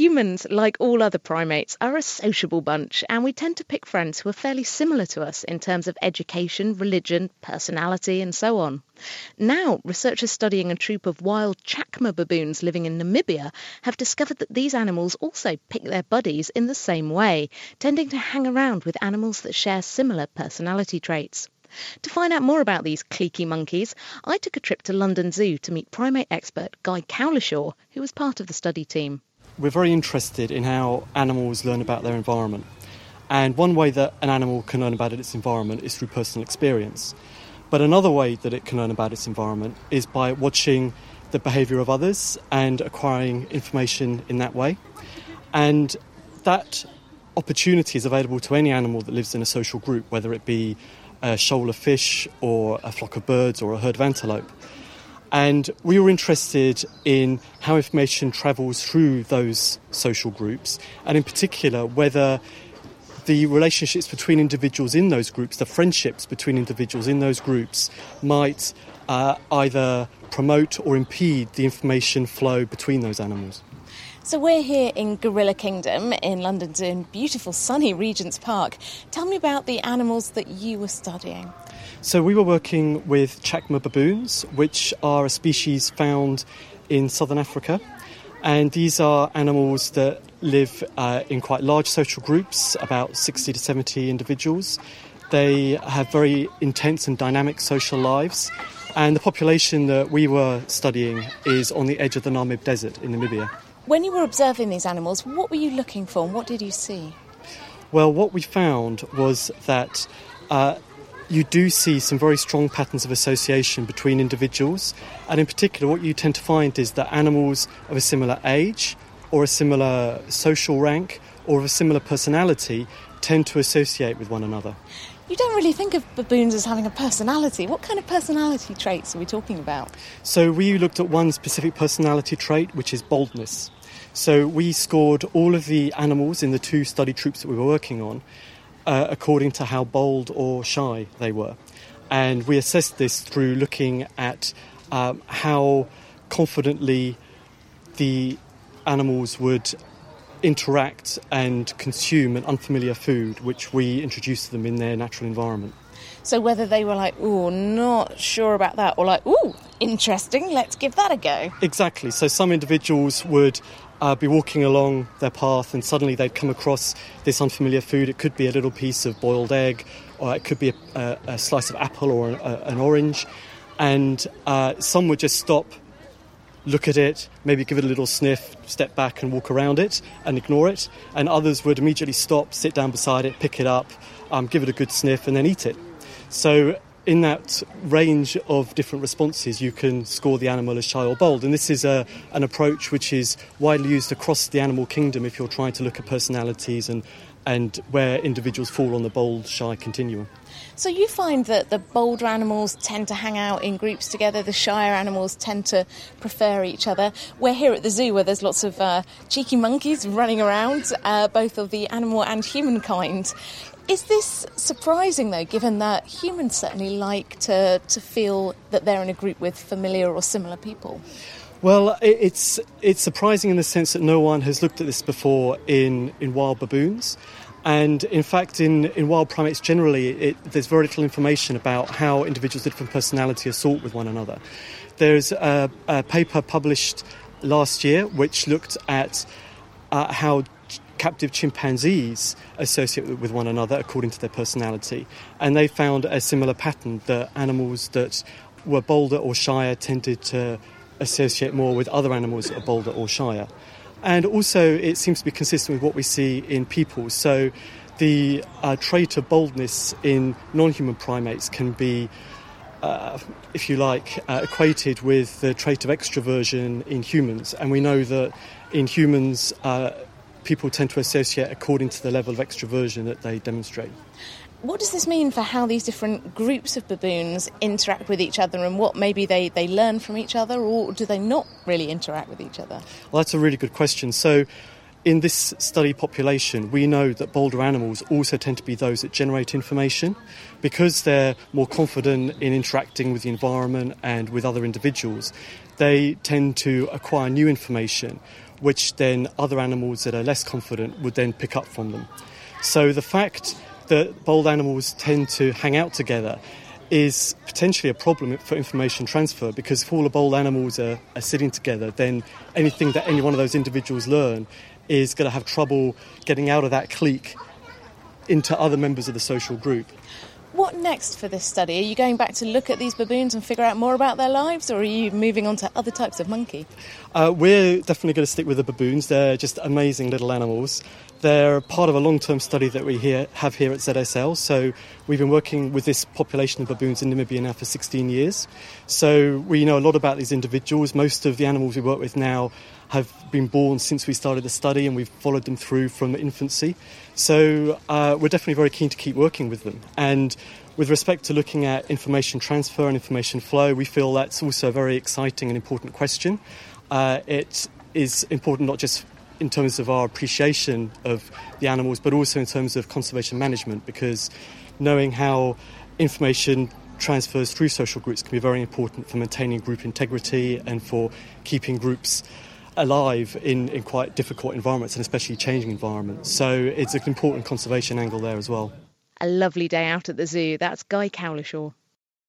Humans, like all other primates, are a sociable bunch, and we tend to pick friends who are fairly similar to us in terms of education, religion, personality, and so on. Now, researchers studying a troop of wild chacma baboons living in Namibia have discovered that these animals also pick their buddies in the same way, tending to hang around with animals that share similar personality traits. To find out more about these cliquey monkeys, I took a trip to London Zoo to meet primate expert Guy Cowlishaw, who was part of the study team. We're very interested in how animals learn about their environment. And one way that an animal can learn about its environment is through personal experience. But another way that it can learn about its environment is by watching the behaviour of others and acquiring information in that way. And that opportunity is available to any animal that lives in a social group, whether it be a shoal of fish or a flock of birds or a herd of antelope. And we were interested in how information travels through those social groups, and in particular, whether the relationships between individuals in those groups, the friendships between individuals in those groups, might uh, either promote or impede the information flow between those animals. So we're here in Gorilla Kingdom in London's in beautiful sunny Regent's Park. Tell me about the animals that you were studying. So we were working with chacma baboons, which are a species found in southern Africa. And these are animals that live uh, in quite large social groups, about 60 to 70 individuals. They have very intense and dynamic social lives. And the population that we were studying is on the edge of the Namib Desert in Namibia. When you were observing these animals, what were you looking for and what did you see? Well, what we found was that uh, you do see some very strong patterns of association between individuals, and in particular, what you tend to find is that animals of a similar age, or a similar social rank, or of a similar personality tend to associate with one another. You don't really think of baboons as having a personality. What kind of personality traits are we talking about? So, we looked at one specific personality trait, which is boldness. So, we scored all of the animals in the two study troops that we were working on uh, according to how bold or shy they were. And we assessed this through looking at um, how confidently the animals would interact and consume an unfamiliar food which we introduced to them in their natural environment. So whether they were like, "Oh, not sure about that," or like, "Oh, interesting, let's give that a go." Exactly. So some individuals would uh, be walking along their path and suddenly they'd come across this unfamiliar food. It could be a little piece of boiled egg, or it could be a, a, a slice of apple or a, an orange, and uh, some would just stop look at it, maybe give it a little sniff, step back and walk around it and ignore it. And others would immediately stop, sit down beside it, pick it up, um, give it a good sniff, and then eat it. So, in that range of different responses, you can score the animal as shy or bold. And this is a, an approach which is widely used across the animal kingdom if you're trying to look at personalities and, and where individuals fall on the bold shy continuum. So you find that the bolder animals tend to hang out in groups together, the shyer animals tend to prefer each other. We're here at the zoo where there's lots of uh, cheeky monkeys running around, uh, both of the animal and human kind. Is this surprising though, given that humans certainly like to, to feel that they're in a group with familiar or similar people? Well, it's it's surprising in the sense that no one has looked at this before in, in wild baboons. And in fact, in, in wild primates generally, it, there's very little information about how individuals with different personality assort with one another. There's a, a paper published last year which looked at uh, how captive chimpanzees associate with one another according to their personality. And they found a similar pattern that animals that were bolder or shyer tended to associate more with other animals that are bolder or shyer. And also, it seems to be consistent with what we see in people. So, the uh, trait of boldness in non human primates can be, uh, if you like, uh, equated with the trait of extroversion in humans. And we know that in humans, uh, people tend to associate according to the level of extroversion that they demonstrate. What does this mean for how these different groups of baboons interact with each other and what maybe they, they learn from each other, or do they not really interact with each other? Well, that's a really good question. So, in this study population, we know that bolder animals also tend to be those that generate information because they're more confident in interacting with the environment and with other individuals. They tend to acquire new information, which then other animals that are less confident would then pick up from them. So, the fact that bold animals tend to hang out together is potentially a problem for information transfer because if all the bold animals are, are, sitting together, then anything that any one of those individuals learn is going to have trouble getting out of that clique into other members of the social group. What next for this study? Are you going back to look at these baboons and figure out more about their lives, or are you moving on to other types of monkey? Uh, we're definitely going to stick with the baboons. They're just amazing little animals. They're part of a long term study that we here, have here at ZSL. So we've been working with this population of baboons in Namibia now for 16 years. So we know a lot about these individuals. Most of the animals we work with now have been born since we started the study and we've followed them through from infancy. So uh, we're definitely very keen to keep working with them. And with respect to looking at information transfer and information flow, we feel that's also a very exciting and important question. Uh, it is important not just in terms of our appreciation of the animals, but also in terms of conservation management, because knowing how information transfers through social groups can be very important for maintaining group integrity and for keeping groups alive in, in quite difficult environments and especially changing environments. So it's an important conservation angle there as well. A lovely day out at the zoo. That's Guy Cowlishaw.